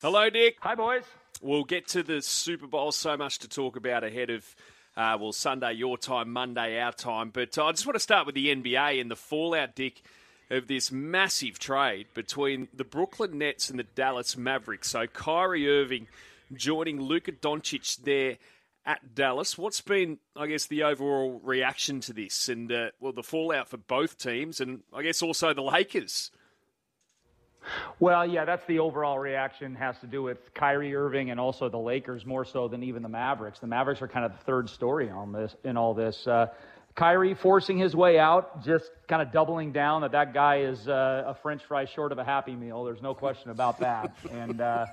Hello, Dick. Hi, boys. We'll get to the Super Bowl. So much to talk about ahead of, uh, well, Sunday your time, Monday our time. But uh, I just want to start with the NBA and the fallout, Dick, of this massive trade between the Brooklyn Nets and the Dallas Mavericks. So Kyrie Irving joining Luka Doncic there at Dallas. What's been, I guess, the overall reaction to this and, uh, well, the fallout for both teams and I guess also the Lakers? Well, yeah, that's the overall reaction has to do with Kyrie Irving and also the Lakers more so than even the Mavericks. The Mavericks are kind of the third story on this in all this. Uh, Kyrie forcing his way out, just kind of doubling down that that guy is uh, a French fry short of a Happy Meal. There's no question about that. and uh,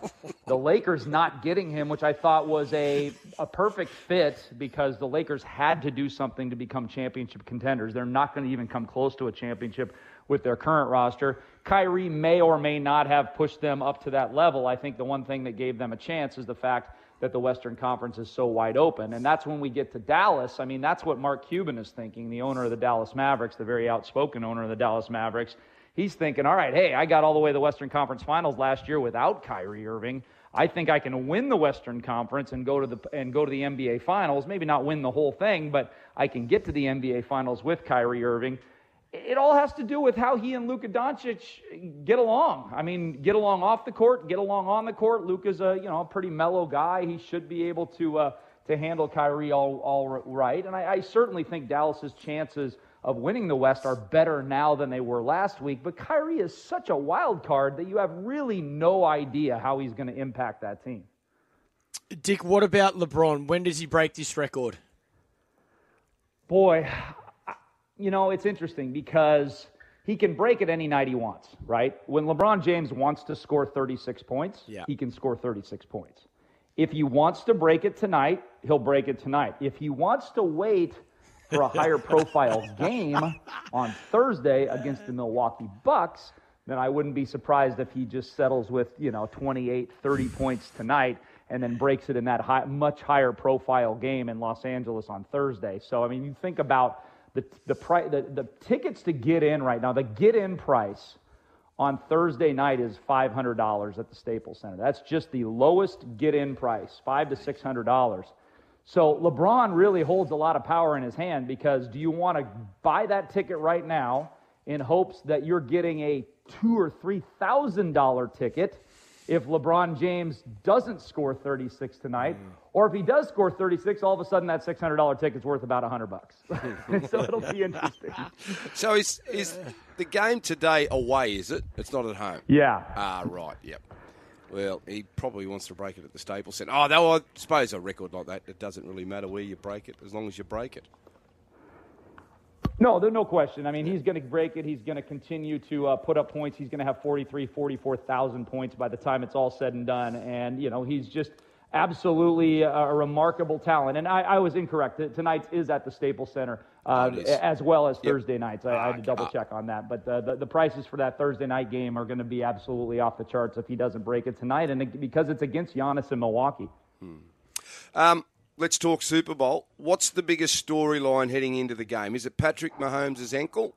the Lakers not getting him, which I thought was a a perfect fit because the Lakers had to do something to become championship contenders. They're not going to even come close to a championship with their current roster. Kyrie may or may not have pushed them up to that level. I think the one thing that gave them a chance is the fact that the Western Conference is so wide open. And that's when we get to Dallas. I mean, that's what Mark Cuban is thinking, the owner of the Dallas Mavericks, the very outspoken owner of the Dallas Mavericks. He's thinking, all right, hey, I got all the way to the Western Conference Finals last year without Kyrie Irving. I think I can win the Western Conference and go to the and go to the NBA Finals. Maybe not win the whole thing, but I can get to the NBA Finals with Kyrie Irving it all has to do with how he and Luka Doncic get along. I mean, get along off the court, get along on the court. Luka's a you know a pretty mellow guy. He should be able to uh, to handle Kyrie all all right. And I, I certainly think Dallas's chances of winning the West are better now than they were last week. But Kyrie is such a wild card that you have really no idea how he's going to impact that team. Dick, what about LeBron? When does he break this record? Boy, you know, it's interesting because he can break it any night he wants, right? When LeBron James wants to score 36 points, yeah. he can score 36 points. If he wants to break it tonight, he'll break it tonight. If he wants to wait for a higher profile game on Thursday against the Milwaukee Bucks, then I wouldn't be surprised if he just settles with, you know, 28, 30 points tonight and then breaks it in that high, much higher profile game in Los Angeles on Thursday. So, I mean, you think about the, the, pri- the, the tickets to get in right now, the get in price on Thursday night is $500 at the Staples Center. That's just the lowest get in price, five to $600. So LeBron really holds a lot of power in his hand because do you want to buy that ticket right now in hopes that you're getting a two or three thousand dollar ticket if LeBron James doesn't score 36 tonight, mm. or if he does score 36, all of a sudden that $600 ticket's worth about 100 bucks. so it'll be interesting. So is is the game today away? Is it? It's not at home. Yeah. Ah, right. Yep. Well, he probably wants to break it at the Staples Center. Oh, though I suppose a record like that, it doesn't really matter where you break it, as long as you break it. No, there's no question. I mean, he's going to break it. He's going to continue to uh, put up points. He's going to have 43, 44,000 points by the time it's all said and done. And, you know, he's just absolutely a, a remarkable talent. And I, I, was incorrect. Tonight is at the Staples Center uh, oh, as well as yep. Thursday nights. I, I, had to double check on that. But uh, the, the prices for that Thursday night game are going to be absolutely off the charts if he doesn't break it tonight. And because it's against Giannis in Milwaukee. Hmm. Um, let's talk Super Bowl. What's the biggest storyline heading into the game? Is it Patrick Mahomes' ankle?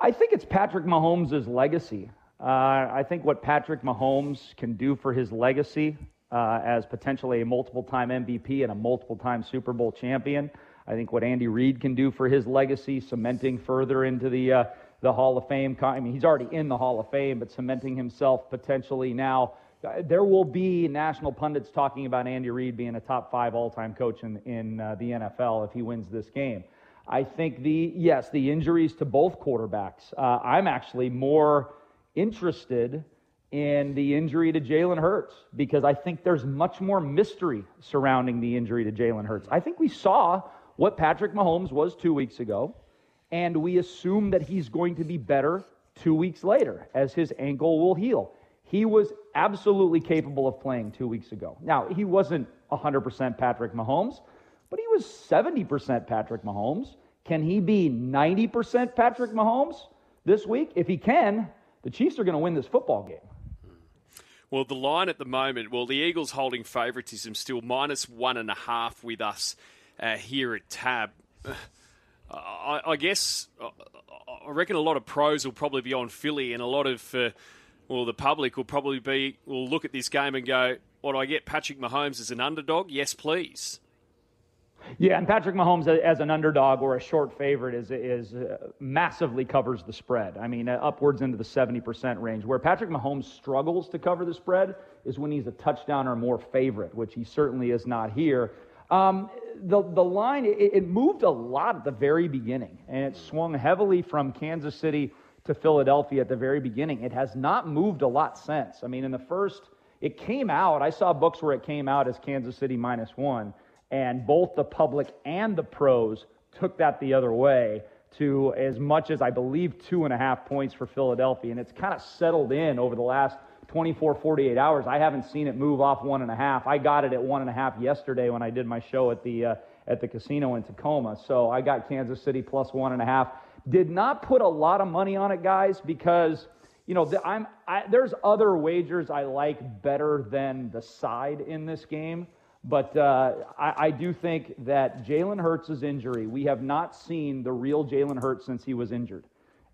I think it's Patrick Mahomes' legacy. Uh, I think what Patrick Mahomes can do for his legacy uh, as potentially a multiple time MVP and a multiple time Super Bowl champion. I think what Andy Reid can do for his legacy, cementing further into the, uh, the Hall of Fame. I mean, he's already in the Hall of Fame, but cementing himself potentially now there will be national pundits talking about Andy Reid being a top five all-time coach in, in uh, the NFL if he wins this game. I think the yes, the injuries to both quarterbacks. Uh, I'm actually more interested in the injury to Jalen Hurts because I think there's much more mystery surrounding the injury to Jalen Hurts. I think we saw what Patrick Mahomes was two weeks ago, and we assume that he's going to be better two weeks later as his ankle will heal. He was absolutely capable of playing two weeks ago. Now, he wasn't 100% Patrick Mahomes, but he was 70% Patrick Mahomes. Can he be 90% Patrick Mahomes this week? If he can, the Chiefs are going to win this football game. Well, the line at the moment, well, the Eagles holding favouritism still minus one and a half with us uh, here at Tab. I, I, guess I reckon a lot of pros will probably be on Philly and a lot of uh, well, the public will probably be will look at this game and go, "What do I get? Patrick Mahomes as an underdog? Yes, please." Yeah, and Patrick Mahomes as an underdog or a short favorite is is uh, massively covers the spread. I mean, uh, upwards into the 70% range. Where Patrick Mahomes struggles to cover the spread is when he's a touchdown or more favorite, which he certainly is not here. Um, the the line it, it moved a lot at the very beginning, and it swung heavily from Kansas City to Philadelphia at the very beginning. It has not moved a lot since. I mean, in the first, it came out. I saw books where it came out as Kansas City minus one and both the public and the pros took that the other way to as much as I believe two and a half points for Philadelphia. And it's kind of settled in over the last 24, 48 hours. I haven't seen it move off one and a half. I got it at one and a half yesterday when I did my show at the, uh, at the casino in Tacoma. So I got Kansas City plus one and a half. Did not put a lot of money on it, guys, because you know, I'm, I, there's other wagers I like better than the side in this game. But uh, I, I, do think that Jalen Hurts' injury, we have not seen the real Jalen Hurts since he was injured.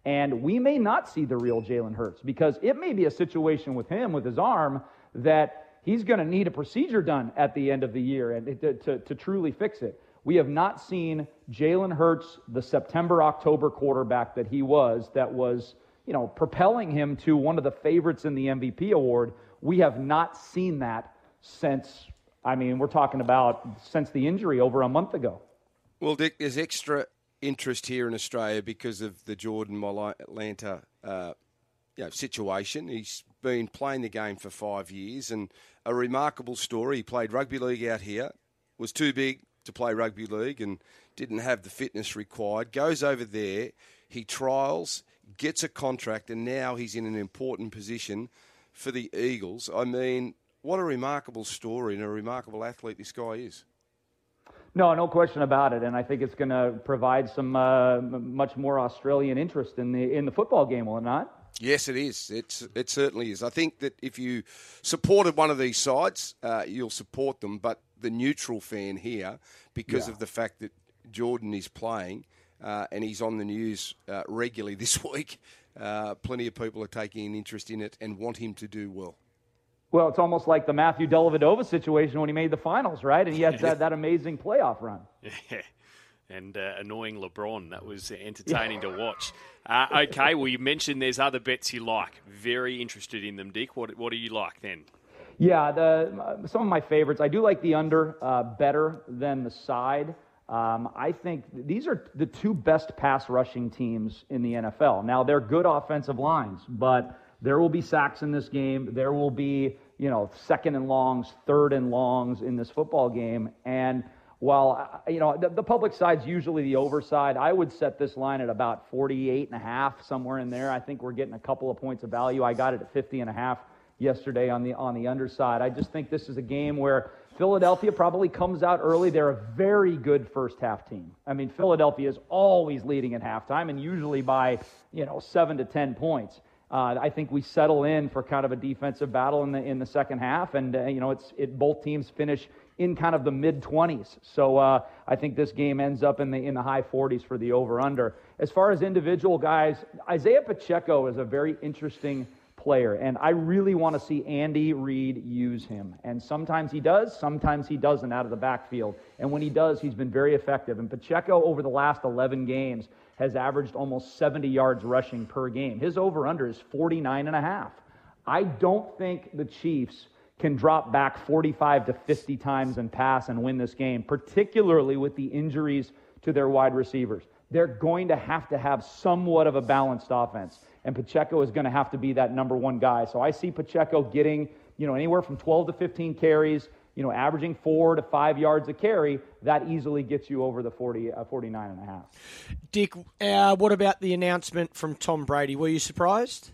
And we may not see the real Jalen Hurts because it may be a situation with him, with his arm, that he's going to need a procedure done at the end of the year and to, to, to truly fix it. We have not seen Jalen Hurts, the September October quarterback that he was, that was you know propelling him to one of the favorites in the MVP award. We have not seen that since I mean, we're talking about since the injury over a month ago. Well, Dick, there's extra interest here in Australia because of the Jordan Mailata uh, you know, situation. He's been playing the game for five years and a remarkable story. He played rugby league out here, was too big to play rugby league and didn't have the fitness required. Goes over there, he trials, gets a contract, and now he's in an important position for the Eagles. I mean, what a remarkable story and a remarkable athlete this guy is. No, no question about it, and I think it's going to provide some uh, much more Australian interest in the in the football game, will it not? Yes, it is. It's it certainly is. I think that if you supported one of these sides, uh, you'll support them. But the neutral fan here, because yeah. of the fact that Jordan is playing uh, and he's on the news uh, regularly this week, uh, plenty of people are taking an interest in it and want him to do well. Well, it's almost like the Matthew Dellavedova situation when he made the finals, right? And he had that, that amazing playoff run. Yeah. And uh, annoying LeBron. That was entertaining yeah. to watch. Uh, okay, well, you mentioned there's other bets you like. Very interested in them, Dick. What, what do you like then? Yeah, the, uh, some of my favorites. I do like the under uh, better than the side. Um, I think these are the two best pass rushing teams in the NFL. Now, they're good offensive lines, but there will be sacks in this game. There will be you know, second and longs, third and longs in this football game. And while, you know, the, the public side's usually the overside, I would set this line at about 48 and a half, somewhere in there. I think we're getting a couple of points of value. I got it at 50 and a half yesterday on the, on the underside. I just think this is a game where Philadelphia probably comes out early. They're a very good first half team. I mean, Philadelphia is always leading at halftime and usually by, you know, seven to 10 points. Uh, I think we settle in for kind of a defensive battle in the in the second half, and uh, you know it's it both teams finish in kind of the mid 20s. So uh, I think this game ends up in the in the high 40s for the over under. As far as individual guys, Isaiah Pacheco is a very interesting player, and I really want to see Andy Reid use him. And sometimes he does, sometimes he doesn't out of the backfield. And when he does, he's been very effective. And Pacheco over the last 11 games has averaged almost 70 yards rushing per game. His over under is 49 and a half. I don't think the Chiefs can drop back 45 to 50 times and pass and win this game, particularly with the injuries to their wide receivers. They're going to have to have somewhat of a balanced offense, and Pacheco is going to have to be that number one guy. So I see Pacheco getting, you know, anywhere from 12 to 15 carries, you know, averaging four to five yards a carry, that easily gets you over the 40, uh, 49 and a half. Dick, uh, what about the announcement from Tom Brady? Were you surprised?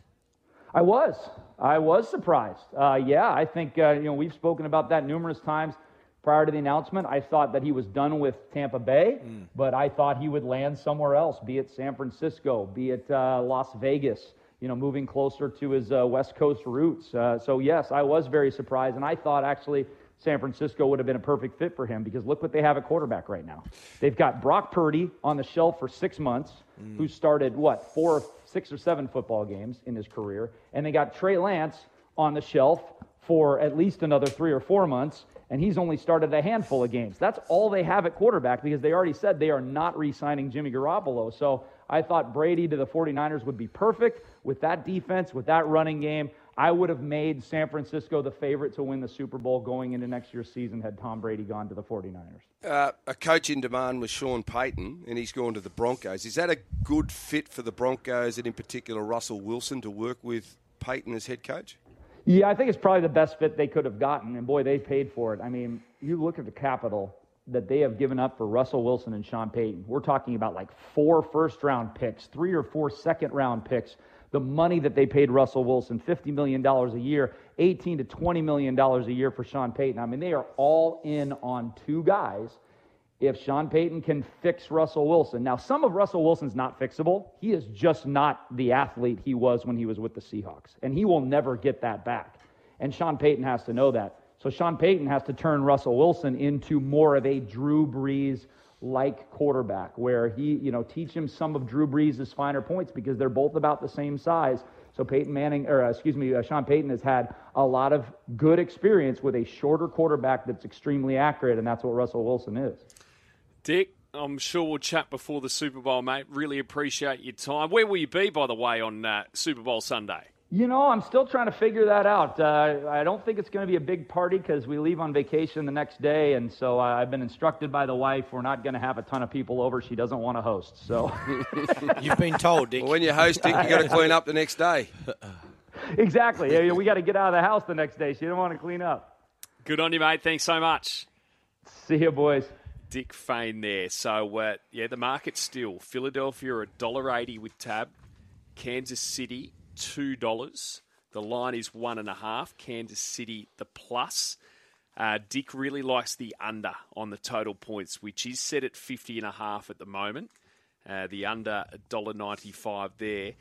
I was. I was surprised. Uh, yeah, I think, uh, you know, we've spoken about that numerous times prior to the announcement. I thought that he was done with Tampa Bay, mm. but I thought he would land somewhere else, be it San Francisco, be it uh, Las Vegas you know, moving closer to his uh, West Coast roots. Uh, so yes, I was very surprised, and I thought actually San Francisco would have been a perfect fit for him because look what they have at quarterback right now. They've got Brock Purdy on the shelf for six months, mm. who started, what, four, six or seven football games in his career. And they got Trey Lance on the shelf for at least another three or four months, and he's only started a handful of games. That's all they have at quarterback because they already said they are not re signing Jimmy Garoppolo. So I thought Brady to the 49ers would be perfect with that defense, with that running game. I would have made San Francisco the favorite to win the Super Bowl going into next year's season had Tom Brady gone to the 49ers. Uh, a coach in demand was Sean Payton, and he's gone to the Broncos. Is that a good fit for the Broncos, and in particular Russell Wilson, to work with Payton as head coach? Yeah, I think it's probably the best fit they could have gotten, and boy, they paid for it. I mean, you look at the capital that they have given up for Russell Wilson and Sean Payton. We're talking about like four first round picks, three or four second round picks. The money that they paid Russell Wilson, $50 million a year, 18 to $20 million a year for Sean Payton. I mean, they are all in on two guys if Sean Payton can fix Russell Wilson. Now, some of Russell Wilson's not fixable. He is just not the athlete he was when he was with the Seahawks, and he will never get that back. And Sean Payton has to know that. So Sean Payton has to turn Russell Wilson into more of a Drew Brees like quarterback, where he, you know, teach him some of Drew Brees' finer points because they're both about the same size. So Peyton Manning, or uh, excuse me, uh, Sean Payton has had a lot of good experience with a shorter quarterback that's extremely accurate, and that's what Russell Wilson is. Dick, I'm sure we'll chat before the Super Bowl, mate. Really appreciate your time. Where will you be, by the way, on uh, Super Bowl Sunday? You know, I'm still trying to figure that out. Uh, I don't think it's going to be a big party because we leave on vacation the next day, and so I've been instructed by the wife we're not going to have a ton of people over. She doesn't want to host. So you've been told, Dick. Well, when you host, Dick, you got to clean up the next day. exactly. We got to get out of the house the next day. She didn't want to clean up. Good on you, mate. Thanks so much. See you, boys. Dick Fain there. So, uh, yeah, the market's still Philadelphia a dollar eighty with tab, Kansas City two dollars. The line is one and a half. Kansas City the plus. Uh, Dick really likes the under on the total points, which is set at fifty and a half at the moment. Uh, the under $1.95 there.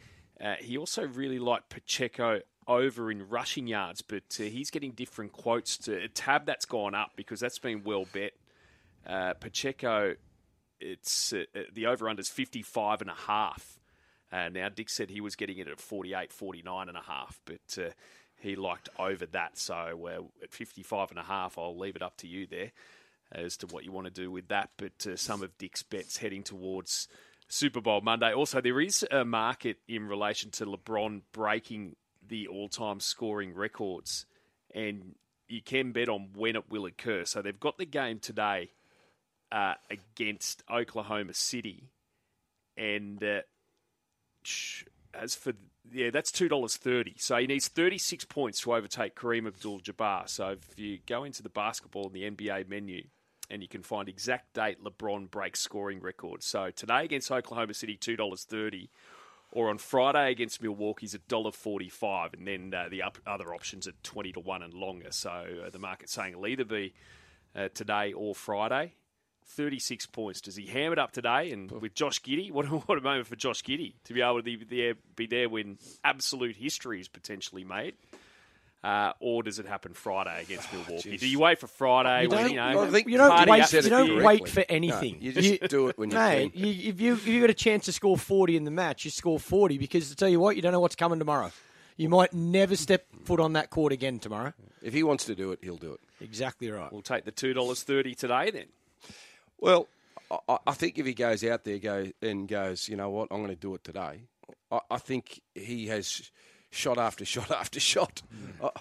Uh, he also really liked Pacheco over in rushing yards, but uh, he's getting different quotes to a tab that's gone up because that's been well bet uh, Pacheco, it's uh, uh the over under is 55 and a half. Uh, now, Dick said he was getting it at 48, 49 and a half, but uh, he liked over that. So at 55 and a half, I'll leave it up to you there as to what you want to do with that. But uh, some of Dick's bets heading towards Super Bowl Monday. Also, there is a market in relation to LeBron breaking the all time scoring records, and you can bet on when it will occur. So they've got the game today uh, against Oklahoma City, and uh, as for yeah, that's two dollars thirty. So he needs thirty six points to overtake Kareem Abdul-Jabbar. So if you go into the basketball and the NBA menu, and you can find exact date LeBron breaks scoring record. So today against Oklahoma City, two dollars thirty, or on Friday against Milwaukee's a dollar forty five, and then uh, the up, other options at twenty to one and longer. So uh, the market's saying it'll either be uh, today or Friday. 36 points. Does he ham it up today? And with Josh Giddey, what, what a moment for Josh Giddey to be able to be there, be there when absolute history is potentially made. Uh, or does it happen Friday against Milwaukee? Oh, do you wait for Friday? You don't, when, you know, I think you don't wait. You don't wait for anything. No, you just you, do it when you mate, can. You, if you if you got a chance to score forty in the match, you score forty because to tell you what, you don't know what's coming tomorrow. You might never step foot on that court again tomorrow. If he wants to do it, he'll do it. Exactly right. We'll take the two dollars thirty today then. Well, I, I, think if he goes out there go and goes, you know what, I'm going to do it today. I, I think he has shot after shot after shot. Mm.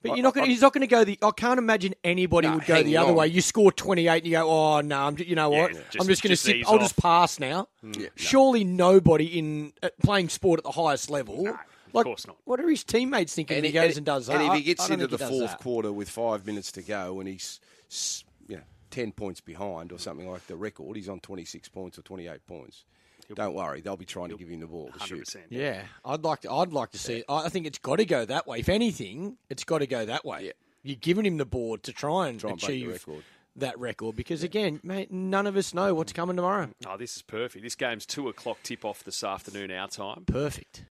But you're not going. He's not going to go the. I can't imagine anybody no, would go the other on. way. You score 28 and you go, oh no, I'm. You know what? Yeah, just, I'm just going to sit. I'll off. just pass now. Mm. Yeah, Surely no. nobody in uh, playing sport at the highest level. No, like, of course not. What are his teammates thinking? And he, he goes and, and does that. and if he gets into the fourth quarter with five minutes to go and he's 10 points behind or something like the record, he's on 26 points or 28 points. Don't worry, they'll be trying to give him the ball to shoot. Yeah, I'd like to. I'd like to see. I think it's got to go that way. If anything, it's got to go that way. Yeah. You're giving him the board to try and, try and achieve record. that record because, yeah. again, mate, none of us know what's coming tomorrow. Oh, this is perfect. This game's two o'clock tip off this afternoon, our time. Perfect.